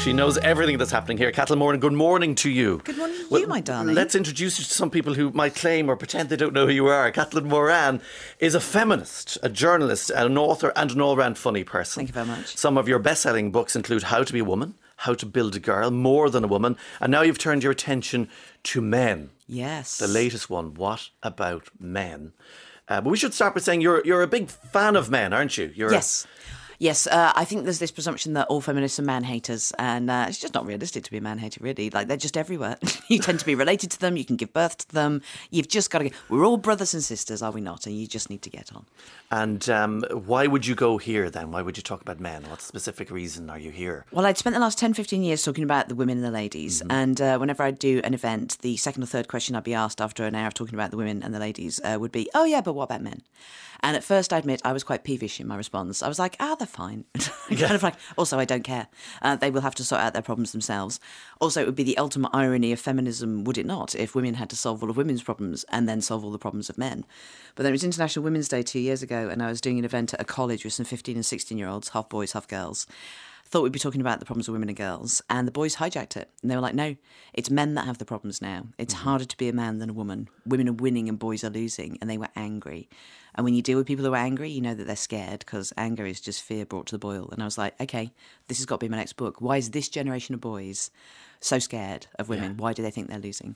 She knows everything that's happening here. Caitlin Moran, good morning to you. Good morning to you, my darling. Let's introduce you to some people who might claim or pretend they don't know who you are. Caitlin Moran is a feminist, a journalist, an author, and an all round funny person. Thank you very much. Some of your best selling books include How to Be a Woman, How to Build a Girl, More Than a Woman, and now you've turned your attention to men. Yes. The latest one, What About Men? Uh, but we should start by saying you're, you're a big fan of men, aren't you? You're Yes. Yes, uh, I think there's this presumption that all feminists are man haters, and uh, it's just not realistic to be a man hater, really. Like, they're just everywhere. you tend to be related to them, you can give birth to them. You've just got to get. We're all brothers and sisters, are we not? And you just need to get on. And um, why would you go here then? Why would you talk about men? What specific reason are you here? Well, I'd spent the last 10, 15 years talking about the women and the ladies. And uh, whenever I'd do an event, the second or third question I'd be asked after an hour of talking about the women and the ladies uh, would be, oh, yeah, but what about men? And at first, I admit I was quite peevish in my response. I was like, ah, they're fine. kind of like, also, I don't care. Uh, they will have to sort out their problems themselves. Also, it would be the ultimate irony of feminism, would it not, if women had to solve all of women's problems and then solve all the problems of men? But then it was International Women's Day two years ago, and I was doing an event at a college with some 15 and 16 year olds, half boys, half girls thought we'd be talking about the problems of women and girls, and the boys hijacked it. And they were like, no, it's men that have the problems now. It's mm-hmm. harder to be a man than a woman. Women are winning and boys are losing, and they were angry. And when you deal with people who are angry, you know that they're scared because anger is just fear brought to the boil. And I was like, okay, this has got to be my next book. Why is this generation of boys so scared of women? Why do they think they're losing?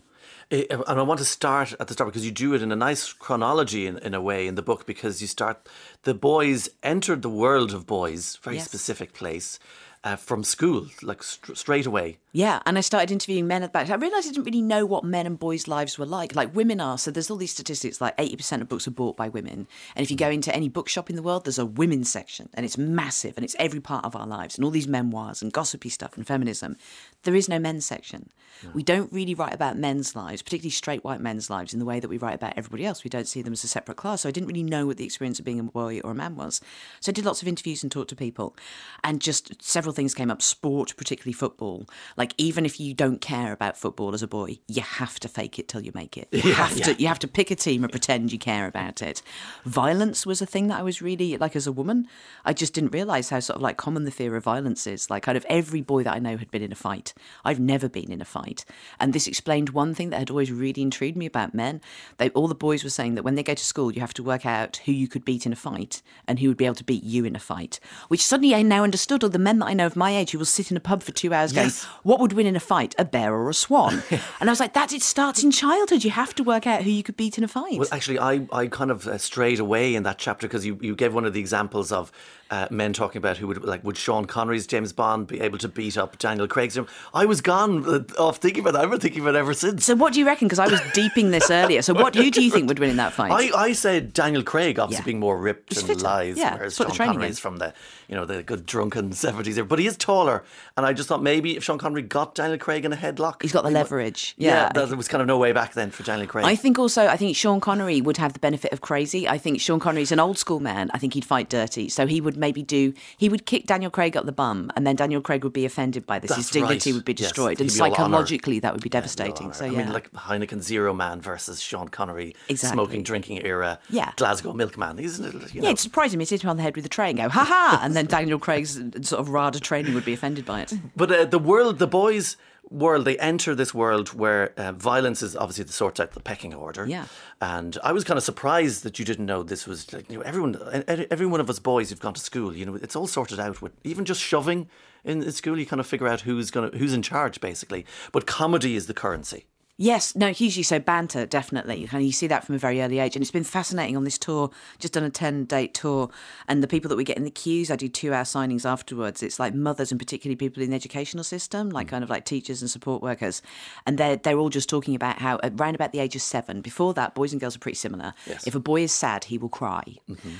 Eh, And I want to start at the start because you do it in a nice chronology in, in a way in the book because you start the boys entered the world of boys, very Yes. specific place, uh, from school, like st- straight away. Yeah, and I started interviewing men at the back. I realised I didn't really know what men and boys' lives were like. Like women are, so there's all these statistics like 80% of books are bought by women. And if you go into any bookshop in the world, there's a women's section and it's massive and it's every part of our lives and all these memoirs and gossipy stuff and feminism. There is no men's section. We don't really write about men's lives, particularly straight white men's lives, in the way that we write about everybody else. We don't see them as a separate class. So I didn't really know what the experience of being a boy or a man was. So I did lots of interviews and talked to people. And just several things came up sport, particularly football. Like, even if you don't care about football as a boy, you have to fake it till you make it. You, have, to, you have to pick a team and pretend you care about it. Violence was a thing that I was really, like, as a woman, I just didn't realise how sort of like common the fear of violence is. Like, kind of every boy that I know had been in a fight. I've never been in a fight. And this explained one thing that had always really intrigued me about men. They, all the boys were saying that when they go to school, you have to work out who you could beat in a fight and who would be able to beat you in a fight. Which suddenly I now understood. All the men that I know of my age who will sit in a pub for two hours Yes. going, What would win in a fight, a bear or a swan? and I was like, That it starts in childhood. You have to work out who you could beat in a fight. Well, actually, I, I kind of uh, strayed away in that chapter because you, you gave one of the examples of uh, men talking about who would, like, would Sean Connery's James Bond be able to beat up Daniel Craig's? I was gone uh, off thinking about that. I've been thinking about it ever since. so what do you reckon? Because I was deeping this earlier. So what? Who do you think would win in that fight? I, I said Daniel Craig, obviously Yeah. being more ripped He's and lies, Yeah, whereas Sean training is. from the, you know, the good drunken seventies. But he is taller, and I just thought maybe if Sean Connery got Daniel Craig in a headlock, He's got the he would- leverage. Yeah, Yeah. there was kind of no way back then for Daniel Craig. I think also, I think Sean Connery would have the benefit of crazy. I think Sean Connery's an old school man. I think he'd fight dirty. So he would maybe do, he would kick Daniel Craig up the bum, and then Daniel Craig would be offended by this. His dignity right. would be Yes, destroyed. and be psychologically, that would be devastating. So, I yeah. mean, like Heineken Zero Man versus Sean Connery, Exactly. smoking, drinking era, Yeah. Glasgow Milkman, isn't it? You yeah, know. it'd surprise him. He'd hit him on the head with a tray and go, ha ha! And then Daniel Craig's sort of RADA training would be offended by it. But uh, the world, the boys' world, they enter this world where uh, violence is obviously the sorts out the pecking order. Yeah. And I was kind of surprised that you didn't know this was like you know everyone, every one of us boys who've gone to school. You know, it's all sorted out with even just shoving in, in school. You kind of figure out who's gonna who's in charge basically. But comedy is the currency. Yes, no, hugely so. Banter, definitely. And you see that from a very early age. And it's been fascinating on this tour, just done a 10 date tour. And the people that we get in the queues, I do two hour signings afterwards. It's like mothers and particularly people in the educational system, like mm. kind of like teachers and support workers. And they're, they're all just talking about how around about the age of seven, before that, boys and girls are pretty similar. Yes. If a boy is sad, he will cry. Mm-hmm.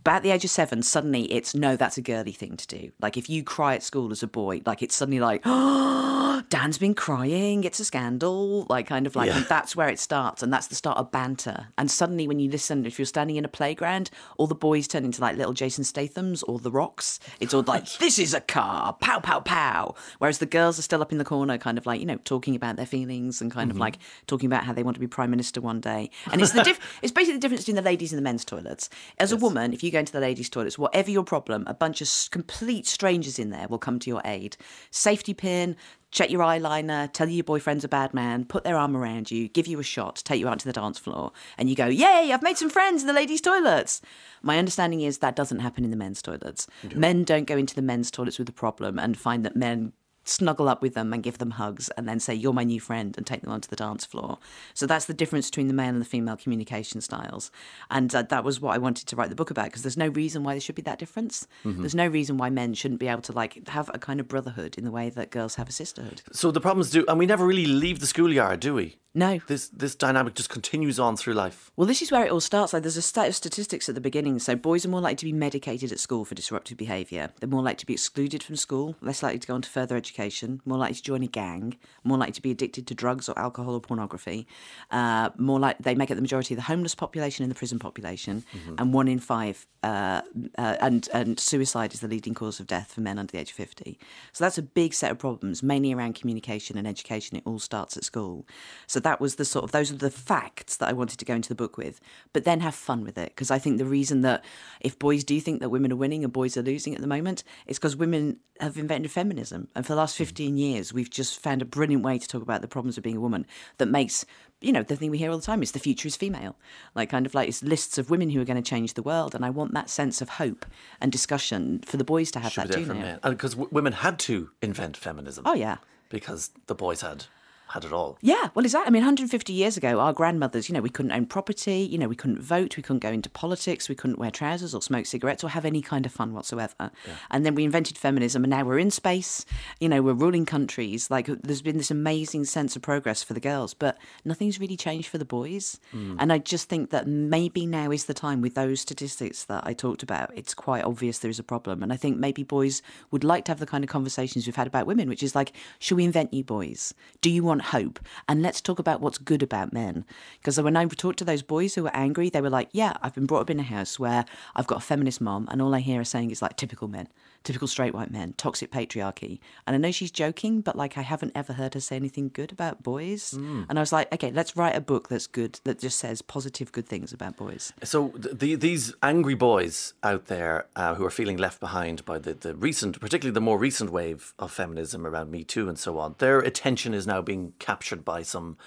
About the age of seven, suddenly it's no, that's a girly thing to do. Like if you cry at school as a boy, like it's suddenly like, oh, Dan's been crying, it's a scandal. Like kind of like Yeah. that's where it starts, and that's the start of banter. And suddenly, when you listen, if you're standing in a playground, all the boys turn into like little Jason Statham's or The Rocks. It's all like, this is a car, pow pow pow. Whereas the girls are still up in the corner, kind of like you know talking about their feelings and kind of mm-hmm. like talking about how they want to be prime minister one day. And it's the diff- it's basically the difference between the ladies and the men's toilets. As a woman, if you you go into the ladies' toilets, whatever your problem, a bunch of complete strangers in there will come to your aid. Safety pin, check your eyeliner, tell you your boyfriend's a bad man, put their arm around you, give you a shot, take you out to the dance floor, and you go, Yay, I've made some friends in the ladies' toilets. My understanding is that doesn't happen in the men's toilets. Men don't go into the men's toilets with a problem and find that men snuggle up with them and give them hugs and then say you're my new friend and take them onto the dance floor. So that's the difference between the male and the female communication styles. And uh, that was what i wanted to write the book about because there's no reason why there should be that difference. There's no reason why men shouldn't be able to like have a kind of brotherhood in the way that girls have a sisterhood. So the problems do, and we never really leave the schoolyard, do we? No This this dynamic just continues on through life. Well, this is where it all starts. Like, there's a set of statistics at the beginning. So, boys are more likely to be medicated at school for disruptive behaviour. They're more likely to be excluded from school, less likely to go on to further education, more likely to join a gang, more likely to be addicted to drugs or alcohol or pornography. Uh, more like they make up the majority of the homeless population and the prison population, and one in five. Uh, uh, and and suicide is the leading cause of death for men under the age of 50. So that's a big set of problems, mainly around communication and education. It all starts at school. So that was the sort of those are the facts that I wanted to go into the book with, but then have fun with it because I think the reason that if boys do think that women are winning and boys are losing at the moment, it's because women have invented feminism, and for the last hmm. 15 years we've just found a brilliant way to talk about the problems of being a woman that makes you know, the thing we hear all the time is the future is female. Like, kind of like it's lists of women who are going to change the world. And I want that sense of hope and discussion for the boys to have Should that too for now. men. And because w- women had to invent feminism. Oh, yeah. Because the boys had had it all. Yeah, well, exactly. I mean, 150 years ago, our grandmothers, you know, we couldn't own property, you know, we couldn't vote, we couldn't go into politics, we couldn't wear trousers or smoke cigarettes or have any kind of fun whatsoever. And then we invented feminism, and now we're in space, you know, we're ruling countries. Like, there's been this amazing sense of progress for the girls, but nothing's really changed for the boys. Hmm. And I just think that maybe now is the time with those statistics that I talked about. It's quite obvious there is a problem. And I think maybe boys would like to have the kind of conversations we've had about women, which is like, should we invent you boys? Do you want hope? And let's talk about what's good about men. Because when I talked to those boys who were angry, they were like, yeah, I've been brought up in a house where I've got a feminist mom, and all I hear is saying is like typical men, typical straight white men, toxic patriarchy. And I know she's joking, but like I haven't ever heard her say anything good about boys. And I was like, okay, let's write a book that's good, that just says positive, good things about boys. So th- the, these angry boys out there uh, who are feeling left behind by the, the recent, particularly the more recent wave of feminism around Me Too and so on, their attention is now being captured by some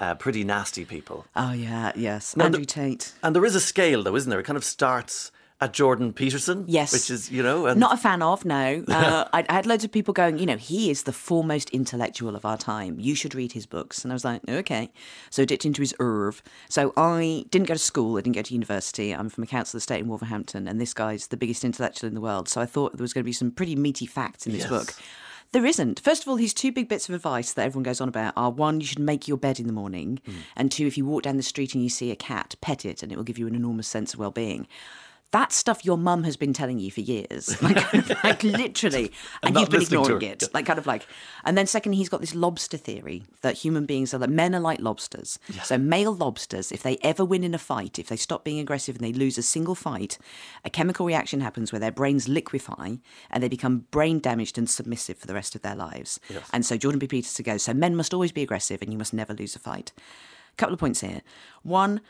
uh, pretty nasty people. Oh, yeah, yes. Now, the- Andrew Tate. And there is a scale, though, isn't there? It kind of starts at Jordan Peterson. Yes. Which is, you know, and Not a fan of, no. Uh, I, I had loads of people going, you know, he is the foremost intellectual of our time. You should read his books. And I was like, okay. So I dipped into his oeuvre. So I didn't go to school. I didn't go to university. I'm from a council estate in Wolverhampton. And this guy's the biggest intellectual in the world. So I thought there was going to be some pretty meaty facts in this Yes. book. There isn't. First of all, his two big bits of advice that everyone goes on about are one, you should make your bed in the morning, and two, if you walk down the street and you see a cat, pet it, and it will give you an enormous sense of well being. That's stuff your mum has been telling you for years, like, like literally, and, not you've been ignoring it, like kind of like. And then second, he's got this lobster theory that human beings are like men are like lobsters. So male lobsters, if they ever win in a fight, if they stop being aggressive and they lose a single fight, a chemical reaction happens where their brains liquefy and they become brain damaged and submissive for the rest of their lives. And so Jordan B. Peterson goes, so men must always be aggressive and you must never lose a fight. A couple of points here. One,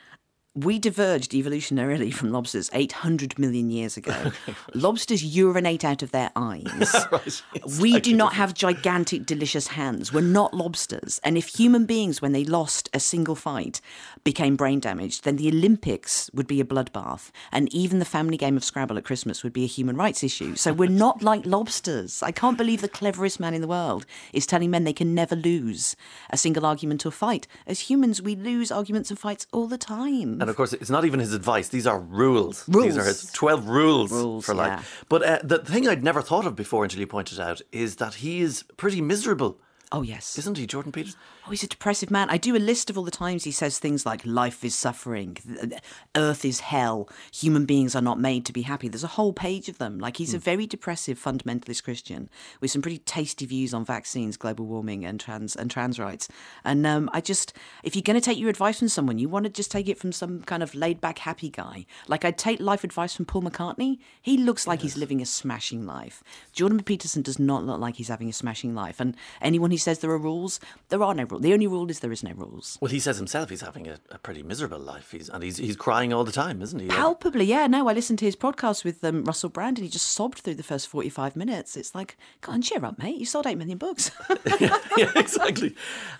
we diverged evolutionarily from lobsters 800 million years ago. lobsters urinate out of their eyes. we do not have gigantic, delicious hands. We're not lobsters. And if human beings, when they lost a single fight, became brain damaged, then the Olympics would be a bloodbath. And even the family game of Scrabble at Christmas would be a human rights issue. So we're not like lobsters. I can't believe the cleverest man in the world is telling men they can never lose a single argument or fight. As humans, we lose arguments and fights all the time. And of course, it's not even his advice. These are rules. rules. These are his 12 rules, Rules, for yeah. life. But uh, the thing I'd never thought of before until you pointed out is that he is pretty miserable, Oh, yes. isn't he, Jordan Peterson? Oh, he's a depressive man. I do a list of all the times he says things like life is suffering, earth is hell, human beings are not made to be happy. There's a whole page of them. Like he's a very depressive fundamentalist Christian with some pretty tasty views on vaccines, global warming, and trans and trans rights. And um, I just, if you're going to take your advice from someone, you want to just take it from some kind of laid back, happy guy. Like I'd take life advice from Paul McCartney. He looks like he's living a smashing life. Jordan Peterson does not look like he's having a smashing life. And anyone who says there are rules. There are no rules. The only rule is there is no rules. Well, he says himself he's having a, a pretty miserable life. He's and he's he's crying all the time, isn't he? Palpably, yeah. No, I listened to his podcast with um, Russell Brand, and he just sobbed through the first forty-five minutes. It's like, go on, cheer up, mate. You sold eight million books. yeah, yeah, exactly.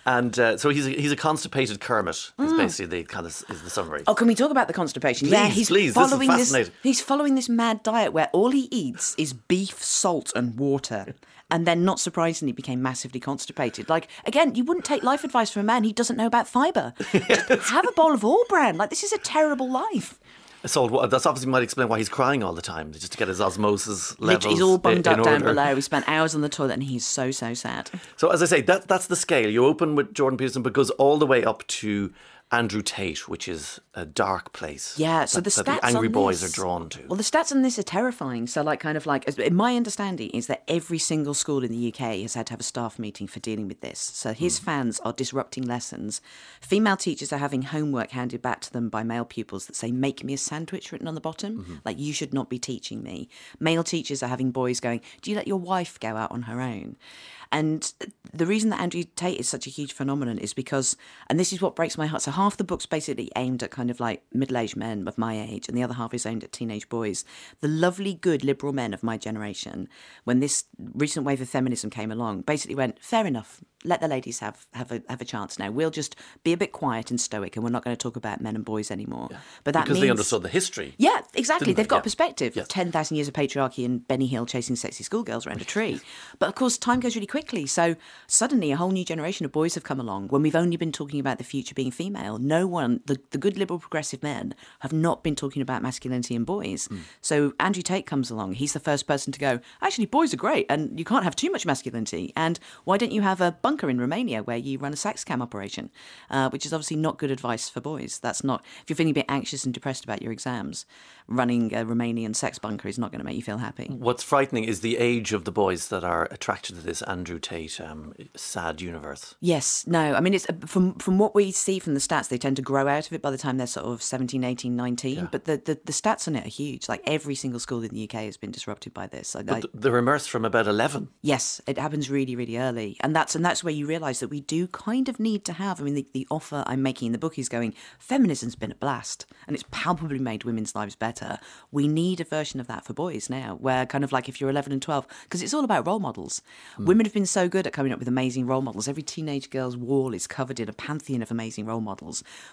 And uh, so he's a, he's a constipated Kermit. Is Mm. basically the kind of is the summary. Oh, can we talk about the constipation? yeah, Please, he's please, this is following this. fascinating. He's following this mad diet where all he eats is beef, salt, and water. And then, not surprisingly, became massively constipated. Like again, you wouldn't take life advice from a man who doesn't know about fibre. Have a bowl of All-Bran. Like this is a terrible life. So that's obviously might explain why he's crying all the time, just to get his osmosis levels. Literally, he's all bummed up in down below. He spent hours on the toilet, and he's so so sad. So as I say, that that's the scale. You open with Jordan Peterson, but goes all the way up to Andrew Tate, which is a dark place. Yeah, so that- the that stats angry on boys this- are drawn to. Well, the stats on this are terrifying. So, like, kind of like, my understanding is that every single school in the UK has had to have a staff meeting for dealing with this. So, his Hmm. fans are disrupting lessons. Female teachers are having homework handed back to them by male pupils that say, "Make me a sandwich" written on the bottom, Mm-hmm. like you should not be teaching me. Male teachers are having boys going, "Do you let your wife go out on her own?" And the reason that Andrew Tate is such a huge phenomenon is because, and this is what breaks my heart. So half the book's basically aimed at kind of like middle-aged men of my age, and the other half is aimed at teenage boys. The lovely, good liberal men of my generation, when this recent wave of feminism came along, basically went, "Fair enough, let the ladies have have a have a chance now. We'll just be a bit quiet and stoic, and we're not going to talk about men and boys anymore." But that because means they understood the history. yeah, exactly. They've they? got Yeah. perspective. Yes. 10,000 years of patriarchy and Benny Hill chasing sexy schoolgirls around a tree. But of course, time goes really quickly. So suddenly a whole new generation of boys have come along when we've only been talking about the future being female. No one, the, the good liberal progressive men, have not been talking about masculinity in boys. Hmm. So Andrew Tate comes along. He's the first person to go, actually, boys are great and you can't have too much masculinity. And why don't you have a bunker in Romania where you run a sax cam operation? Uh, which is obviously not good advice for boys. That's not, if you're feeling a bit anxious and depressed about your exams, running a Romanian sex bunker is not going to make you feel happy. What's frightening is the age of the boys that are attracted to this Andrew Tate um, sad universe. Yes, no. I mean, it's uh, from from what we see from the stats, they tend to grow out of it by the time they're sort of 17, 18, 19. But the, the, the stats on it are huge. Like every single school in the UK has been disrupted by this. I, I, They're immersed from about 11. Yes, it happens really, really early, and that's and that's where you realise that we do kind of need to have. I mean, the, the offer I'm making in the book is going. Feminism's been a blast, and it's palpably made women's lives better. We need a version of that for boys now, where kind of like if you're 11 and 12, because it's all about role models. Hmm. Women have been so good at coming up with amazing role models. Every teenage girl's wall is covered in a pantheon of amazing role models.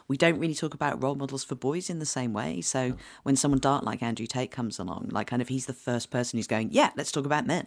We don't really talk about role models for boys in the same way. So when someone dark like Andrew Tate comes along, like kind of he's the first person who's going, yeah, let's talk about men.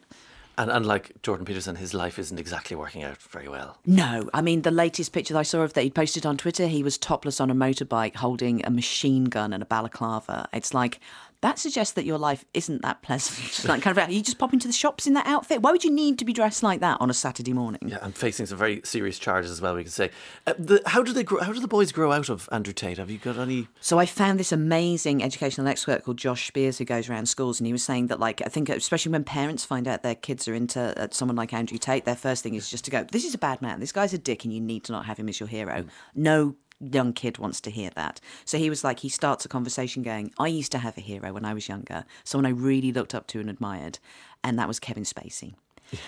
And unlike Jordan Peterson, his life isn't exactly working out very well. No, I mean the latest picture that I saw of that he posted on Twitter, he was topless on a motorbike holding a machine gun and a balaclava. It's like that suggests that your life isn't that pleasant. Like kind of you just pop into the shops in that outfit. Why would you need to be dressed like that on a Saturday morning? Yeah, and facing some very serious charges as well. We can say, uh, the, how do they grow, how do the boys grow out of Andrew Tate? Have you got any? So I found this amazing educational expert called Josh Spears who goes around schools and he was saying that like I think especially when parents find out their kids are into uh, someone like Andrew Tate, their first thing is just to go, "This is a bad man. This guy's a dick, and you need to not have him as your hero." No young kid wants to hear that. So he was like, he starts a conversation going, "I used to have a hero when I was younger, someone I really looked up to and admired, and that was Kevin Spacey."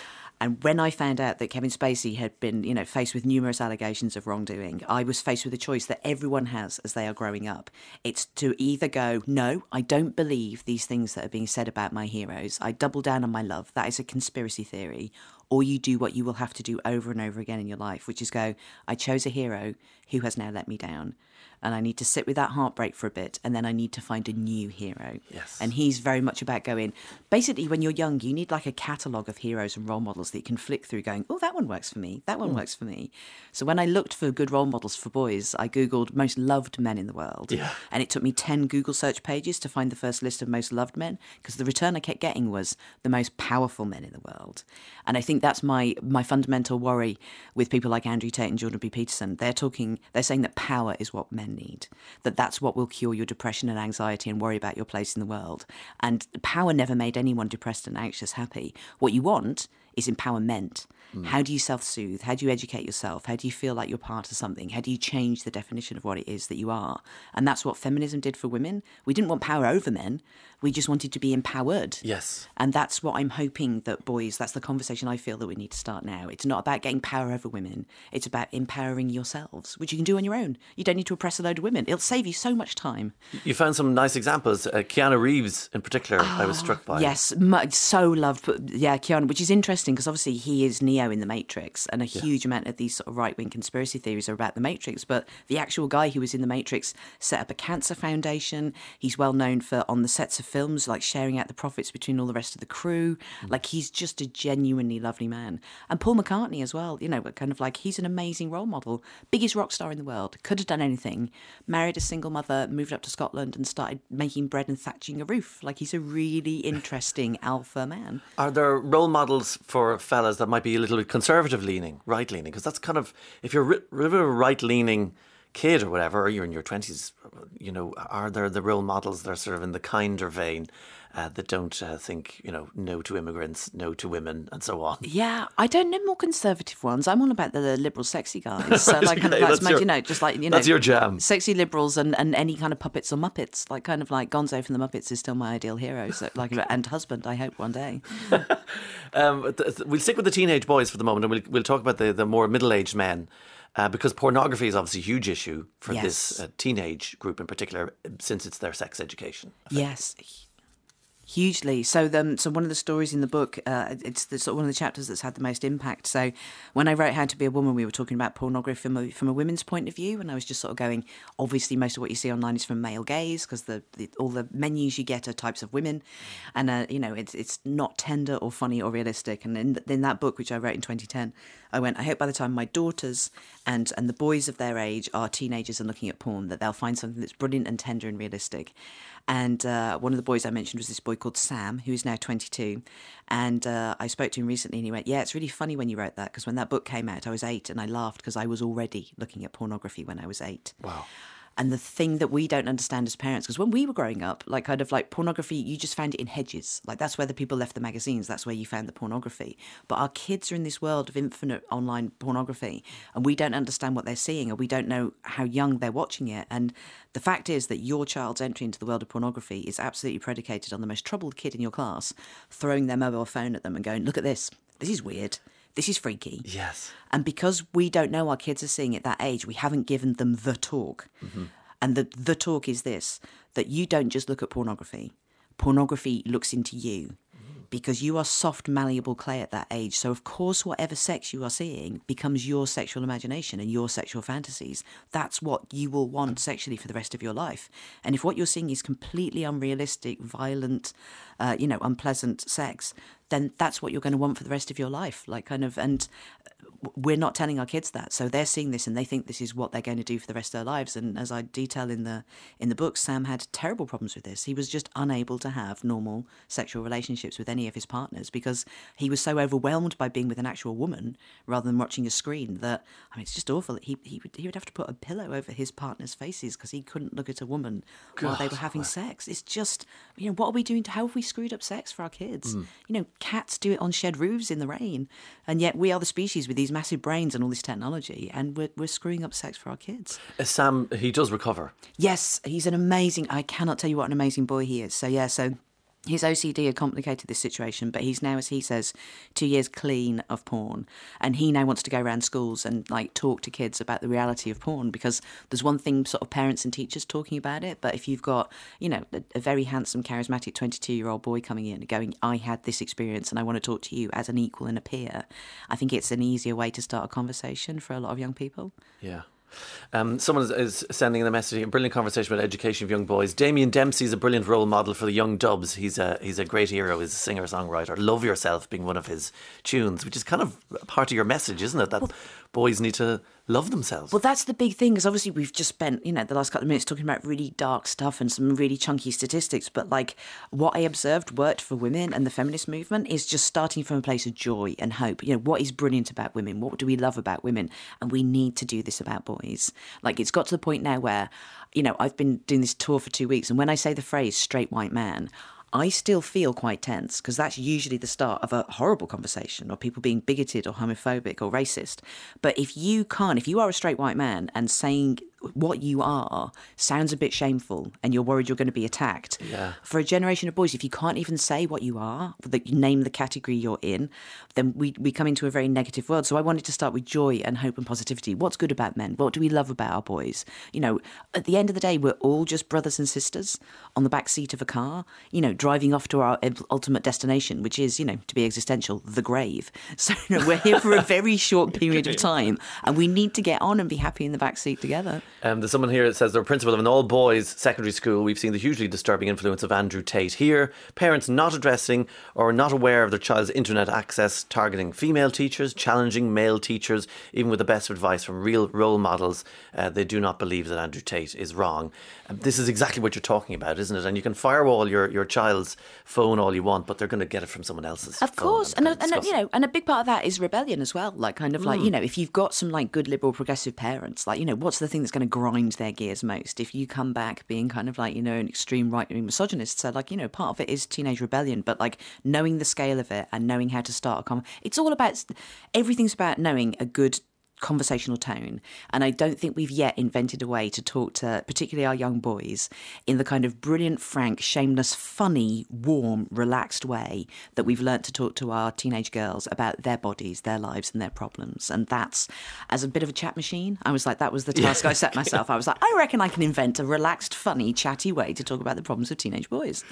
And when I found out that Kevin Spacey had been, you know, faced with numerous allegations of wrongdoing, I was faced with a choice that everyone has as they are growing up. It's to either go, no, I don't believe these things that are being said about my heroes. I double down on my love. That is a conspiracy theory. Or you do what you will have to do over and over again in your life, which is go, I chose a hero who has now let me down. And I need to sit with that heartbreak for a bit, and then I need to find a new hero. Yes. And he's very much about going. Basically, when you're young, you need like a catalogue of heroes and role models that you can flick through, going, "Oh, that one works for me. That one hmm. works for me." So when I looked for good role models for boys, I googled most loved men in the world, Yeah. and it took me ten Google search pages to find the first list of most loved men because the return I kept getting was the most powerful men in the world. And I think that's my my fundamental worry with people like Andrew Tate and Jordan B. Peterson. They're talking, they're saying that power is what men need, that that's what will cure your depression and anxiety and worry about your place in the world. And power never made anyone depressed and anxious happy. What you want is empowerment. How do you self soothe? How do you educate yourself? How do you feel like you're part of something? How do you change the definition of what it is that you are? And that's what feminism did for women. We didn't want power over men, we just wanted to be empowered. Yes. And that's what I'm hoping that boys, that's the conversation I feel that we need to start now. It's not about getting power over women, it's about empowering yourselves, which you can do on your own. You don't need to oppress a load of women. It'll save you so much time. You found some nice examples. Uh, Keanu Reeves, in particular, I was struck by. Yes, so loved. Yeah, Keanu, which is interesting because obviously he is Neo in the Matrix, and a huge amount of these sort of right wing conspiracy theories are about the Matrix. But the actual guy who was in the Matrix set up a cancer foundation. He's well known for on the sets of films, like sharing out the profits between all the rest of the crew. Mm. Like he's just a genuinely lovely man. And Paul McCartney as well. You know, kind of like he's an amazing role model, biggest rock star in the world. Could have done anything. Married a single mother, moved up to Scotland, and started making bread and thatching a roof. Like he's a really interesting alpha man. Are there role models for fellas that might be a little bit conservative leaning, right leaning? Because that's kind of, if you're a right leaning kid or whatever, or you're in your 20s, you know, are there the role models that are sort of in the kinder vein uh, that don't uh, think, you know, no to immigrants, no to women, and so on? Yeah, I don't know more conservative ones. I'm all about the, the liberal, sexy guys. So, like, kind of like, that's made, your- you know, just like you know, that's your jam. Sexy liberals and, and any kind of puppets or muppets. Like, kind of like Gonzo from the Muppets is still my ideal hero. So, like, and husband, I hope one day. Um, th- th- we'll stick with the teenage boys for the moment, and we'll we'll talk about the, the more middle aged men, uh, because pornography is obviously a huge issue for this uh, teenage group in particular, since it's their sex education. Yes, hugely. So, the, so one of the stories in the book, uh, it's the, sort of one of the chapters that's had the most impact. So, when I wrote How to Be a Woman, we were talking about pornography from a, from a women's point of view, and I was just sort of going. Obviously, most of what you see online is from male gaze because the, the all the menus you get are types of women, and uh, you know it's it's not tender or funny or realistic. And in, in that book, which I wrote in 2010, I went. I hope by the time my daughters and and the boys of their age are teenagers and looking at porn, that they'll find something that's brilliant and tender and realistic. And uh, one of the boys I mentioned was this boy called Sam, who is now 22. And uh, I spoke to him recently and he went, Yeah, it's really funny when you wrote that because when that book came out, I was eight and I laughed because I was already looking at pornography when I was eight. Wow. And the thing that we don't understand as parents, because when we were growing up, like kind of like pornography, you just found it in hedges. Like that's where the people left the magazines. That's where you found the pornography. But our kids are in this world of infinite online pornography, and we don't understand what they're seeing, or we don't know how young they're watching it. And the fact is that your child's entry into the world of pornography is absolutely predicated on the most troubled kid in your class throwing their mobile phone at them and going, "Look at this. This is weird. This is freaky." Yes. And because we don't know our kids are seeing at that age, we haven't given them the talk. And the, the talk is this that you don't just look at pornography, pornography looks into you. Because you are soft, malleable clay at that age. So, of course, whatever sex you are seeing becomes your sexual imagination and your sexual fantasies. That's what you will want sexually for the rest of your life. And if what you're seeing is completely unrealistic, violent, uh, you know, unpleasant sex, then that's what you're going to want for the rest of your life. Like, kind of, and uh, we're not telling our kids that. So they're seeing this and they think this is what they're going to do for the rest of their lives. And as i detail in the in the book sam had terrible problems with this. He was just unable to have normal sexual relationships with any of his partners because he was so overwhelmed by being with an actual woman rather than watching a screen that i mean it's just awful. He he would, he would have to put a pillow over his partner's faces because he couldn't look at a woman while they were having sex. It's just you know what are we doing to how have we screwed up sex for our kids? Mm. You know cats do it on shed roofs in the rain and yet we are the species with these massive brains and all this technology, and we're, we're screwing up sex for our kids. Uh, Sam, he does recover. Yes, he's an amazing. I cannot tell you what an amazing boy he is. So yeah, so his OCD had complicated this situation, but he's now, as he says, two years clean of porn, and he now wants to go around schools and like talk to kids about the reality of porn because there's one thing sort of parents and teachers talking about it, but if you've got you know a, a very handsome, charismatic 22 year old boy coming in and going, I had this experience and I want to talk to you as an equal and a peer, I think it's an easier way to start a conversation for a lot of young people. Yeah. Um, someone is, sending in a message, a brilliant conversation about education of young boys. Damien Dempsey is a brilliant role model for the young dubs. He's a he's a great hero. He's a singer songwriter. Love yourself being one of his tunes, which is kind of part of your message, isn't it? That boys need to love themselves. Well, that's the big thing because obviously we've just spent, you know, the last couple of minutes talking about really dark stuff and some really chunky statistics. But like what I observed worked for women and the feminist movement is just starting from a place of joy and hope. You know, what is brilliant about women? What do we love about women? And we need to do this about boys. Like it's got to the point now where, you know, I've been doing this tour for two weeks, and when I say the phrase straight white man, I still feel quite tense because that's usually the start of a horrible conversation or people being bigoted or homophobic or racist. But if you can't, if you are a straight white man and saying what you are sounds a bit shameful and you're worried you're going to be attacked. Yeah. For a generation of boys, if you can't even say what you are, that you name the category you're in, then we, we come into a very negative world. So I wanted to start with joy and hope and positivity. What's good about men? What do we love about our boys? You know, at the end of the day, we're all just brothers and sisters on the back seat of a car, you know, driving off to our ultimate destination, which is, you know, to be existential, the grave. So you know, we're here for a very short period of time and we need to get on and be happy in the back seat together. Um, there's someone here that says they're principal of an all boys secondary school. We've seen the hugely disturbing influence of Andrew Tate here. Parents not addressing or not aware of their child's internet access, targeting female teachers, challenging male teachers, even with the best advice from real role models. Uh, they do not believe that Andrew Tate is wrong. Um, this is exactly what you're talking about, isn't it? And you can firewall your, your child's phone all you want, but they're going to get it from someone else's. Of course, and, and, and you know, and a big part of that is rebellion as well. Like, kind of mm. like you know, if you've got some like good liberal progressive parents, like you know, what's the thing that's going to grind their gears most. If you come back being kind of like you know an extreme right wing misogynist so like you know part of it is teenage rebellion but like knowing the scale of it and knowing how to start a con it's all about everything's about knowing a good conversational tone. And I don't think we've yet invented a way to talk to, particularly our young boys, in the kind of brilliant, frank, shameless, funny, warm, relaxed way that we've learnt to talk to our teenage girls about their bodies, their lives, and their problems. And that's, as a bit of a chat machine, I was like, that was the task yeah, I set myself. I was like, I reckon I can invent a relaxed, funny, chatty way to talk about the problems of teenage boys.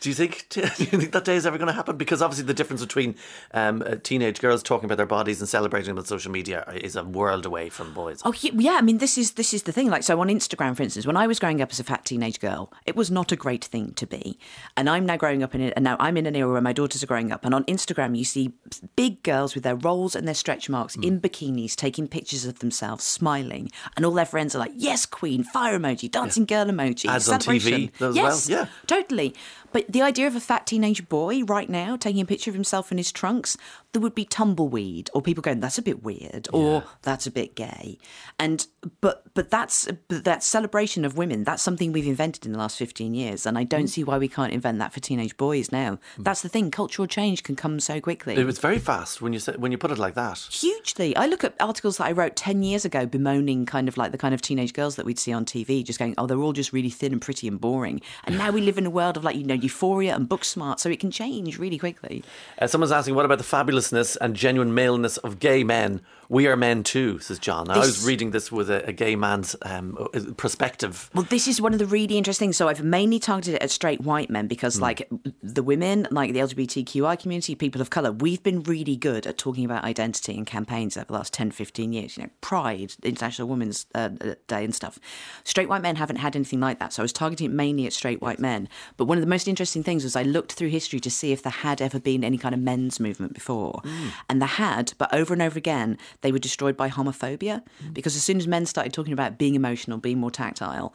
Do you think do you think that day is ever going to happen? Because obviously the difference between um, uh, teenage girls talking about their bodies and celebrating them on social media is a world away from boys. Oh yeah, I mean this is this is the thing. Like so on Instagram, for instance, when I was growing up as a fat teenage girl, it was not a great thing to be. And I'm now growing up in it, and now I'm in an era where my daughters are growing up. And on Instagram, you see big girls with their rolls and their stretch marks mm. in bikinis taking pictures of themselves, smiling, and all their friends are like, "Yes, Queen!" Fire emoji, dancing yeah. girl emoji, ads on TV as yes, well. Yeah, totally. But the idea of a fat teenage boy right now taking a picture of himself in his trunks, there would be tumbleweed or people going, "That's a bit weird," or yeah. "That's a bit gay," and but but that's but that celebration of women. That's something we've invented in the last fifteen years, and I don't mm. see why we can't invent that for teenage boys now. Mm. That's the thing. Cultural change can come so quickly. It was very fast when you said when you put it like that. Hugely. I look at articles that I wrote ten years ago bemoaning kind of like the kind of teenage girls that we'd see on TV, just going, "Oh, they're all just really thin and pretty and boring," and now we live in a world of like you know euphoria and Booksmart, so it can change really quickly. Uh, someone's asking, what about the fabulousness and genuine maleness of gay men we are men too, says John. This, I was reading this with a, a gay man's um, uh, perspective. Well, this is one of the really interesting. So I've mainly targeted it at straight white men because, mm. like, the women, like the LGBTQI community, people of colour, we've been really good at talking about identity and campaigns over the last 10, 15 years. You know, Pride, International Women's uh, uh, Day and stuff. Straight white men haven't had anything like that. So I was targeting it mainly at straight white men. But one of the most interesting things was I looked through history to see if there had ever been any kind of men's movement before. Mm. And there had, but over and over again, they were destroyed by homophobia because as soon as men started talking about being emotional, being more tactile,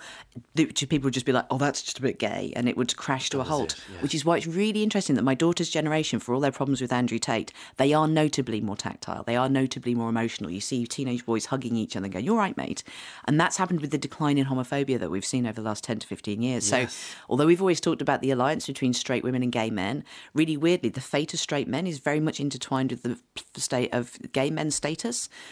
people would just be like, "Oh, that's just a bit gay," and it would crash to a halt. yeah. Which is why it's really interesting that my daughter's generation, for all their problems with Andrew Tate, they are notably more tactile. They are notably more emotional. You see teenage boys hugging each other and going, "You're right, mate," and that's happened with the decline in homophobia that we've seen over the last ten to fifteen years. Yes. So, although we've always talked about the alliance between straight women and gay men, really weirdly, the fate of straight men is very much intertwined with the state of gay men's status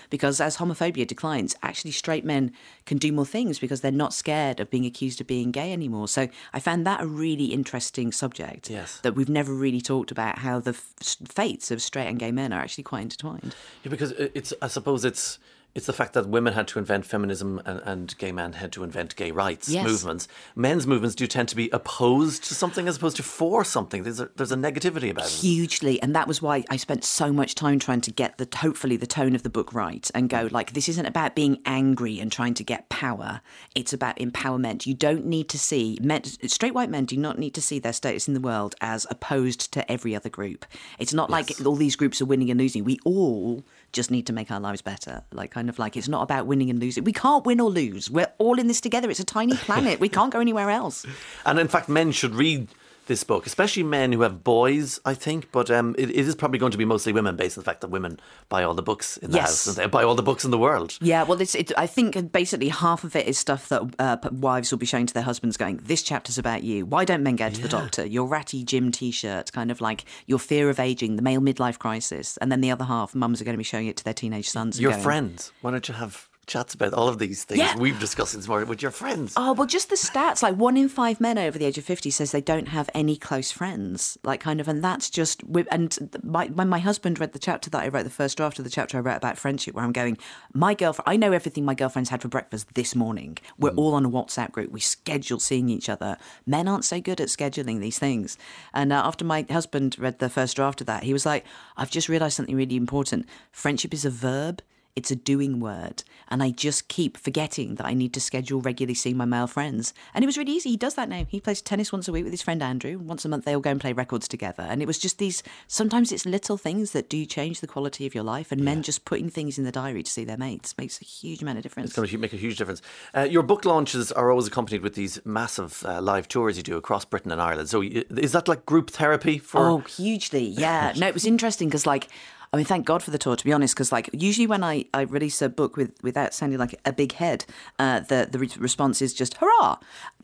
because as homophobia declines, actually straight men can do more things because they're not scared of being accused of being gay anymore. So I found that a really interesting subject. Yes. That we've never really talked about how the f- fates of straight and gay men are actually quite intertwined. Yeah, because it's I suppose it's it's the fact that women had to invent feminism and, and gay men had to invent gay rights yes. movements. Men's movements do tend to be opposed to something as opposed to for something. There's a, there's a negativity about it. Hugely. And that was why I spent so much time trying to get the hopefully the tone of the book right and go like this isn't about being angry and trying to get power. It's about empowerment. You don't need to see men, straight white men do not need to see their status in the world as opposed to every other group. It's not yes. like all these groups are winning and losing. We all just need to make our lives better. Like, kind of like, it's not about winning and losing. We can't win or lose. We're all in this together. It's a tiny planet. we can't go anywhere else. And in fact, men should read this book, especially men who have boys, I think, but um, it, it is probably going to be mostly women based on the fact that women buy all the books in the Yes. house and they buy all the books in the world. Yeah, well, it's, it, I think basically half of it is stuff that uh, wives will be showing to their husbands, going, "This chapter's about you. Why don't men go to the doctor? Your ratty gym T-shirt, kind of like your fear of aging, the male midlife crisis." And then the other half, mums are going to be showing it to their teenage sons. Your going, friends, why don't you have chats about all of these things Yeah. we've discussed this morning with your friends? Oh, well, just the stats. Like one in five men over the age of 50 says they don't have any close friends. Like, kind of, and that's just. And my, when my husband read the chapter that I wrote, the first draft of the chapter I wrote about friendship, where I'm going, my girlfriend, I know everything my girlfriend's had for breakfast this morning. We're all on a WhatsApp group. We schedule seeing each other. Men aren't so good at scheduling these things. And uh, after my husband read the first draft of that, he was like, I've just realised something really important. Friendship is a verb. It's a doing word. And I just keep forgetting that I need to schedule regularly seeing my male friends. And it was really easy. He does that now. He plays tennis once a week with his friend Andrew. Once a month, they all go and play records together. And it was just these sometimes it's little things that do change the quality of your life. And men just putting things in the diary to see their mates makes a huge amount of difference. It's going to make a huge difference. Uh, your book launches are always accompanied with these massive uh, live tours you do across Britain and Ireland. So is that like group therapy for? Oh, hugely. Yeah. No, it was interesting because, like, I mean, thank God for the tour, to be honest, because, like, usually when I, I release a book with without sounding like a big head, uh, the, the re- response is just hurrah.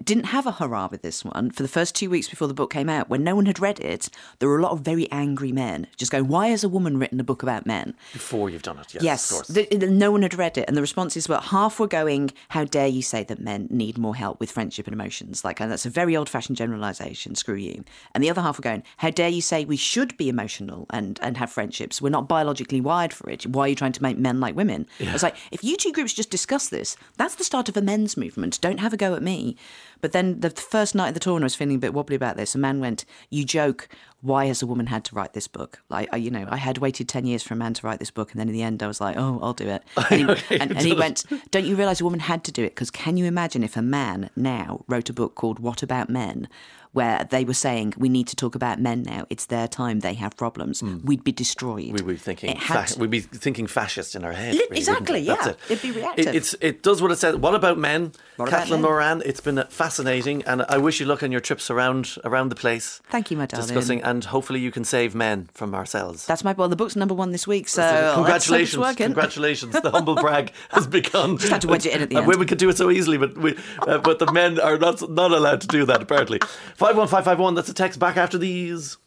Didn't have a hurrah with this one. For the first two weeks before the book came out, when no one had read it, there were a lot of very angry men just going, Why has a woman written a book about men? Before you've done it, yes, Yes, of course. the, the- no one had read it, and the responses were half were going, "How dare you say that men need more help with friendship and emotions?" Like, and that's a very old-fashioned generalisation. Screw you. And the other half were going, "How dare you say we should be emotional and and have friendships? We're not biologically wired for it. Why are you trying to make men like women?" I was like, if you two groups just discuss this, that's the start of a men's movement. Don't have a go at me. But then the first night of the tour, I was feeling a bit wobbly about this. A man went, "You joke." Why has a woman had to write this book? Like, I, you know, I had waited 10 years for a man to write this book, and then in the end, I was like, oh, I'll do it. And he, Okay, and, and he went, Don't you realise a woman had to do it? Because can you imagine if a man now wrote a book called What About Men, where they were saying, We need to talk about men now, it's their time, they have problems, hmm. we'd be destroyed. We'd be thinking, fa- to- we'd be thinking fascist in our head. Really, exactly, it? Yeah. it. It'd be reactive. It, it's it does what it says. What about men? What Caitlin? Moran. It's been fascinating, and I wish you luck on your trips around around the place. Thank you, my darling. Discussing, and hopefully you can save men from ourselves. That's my well, the book's number one this week, so congratulations, congratulations! The humble brag has begun. Just had to wedge it in at the end. Women can do it so easily, but we, uh, but the men are not not allowed to do that. Apparently, five one five five one. That's a text back after these.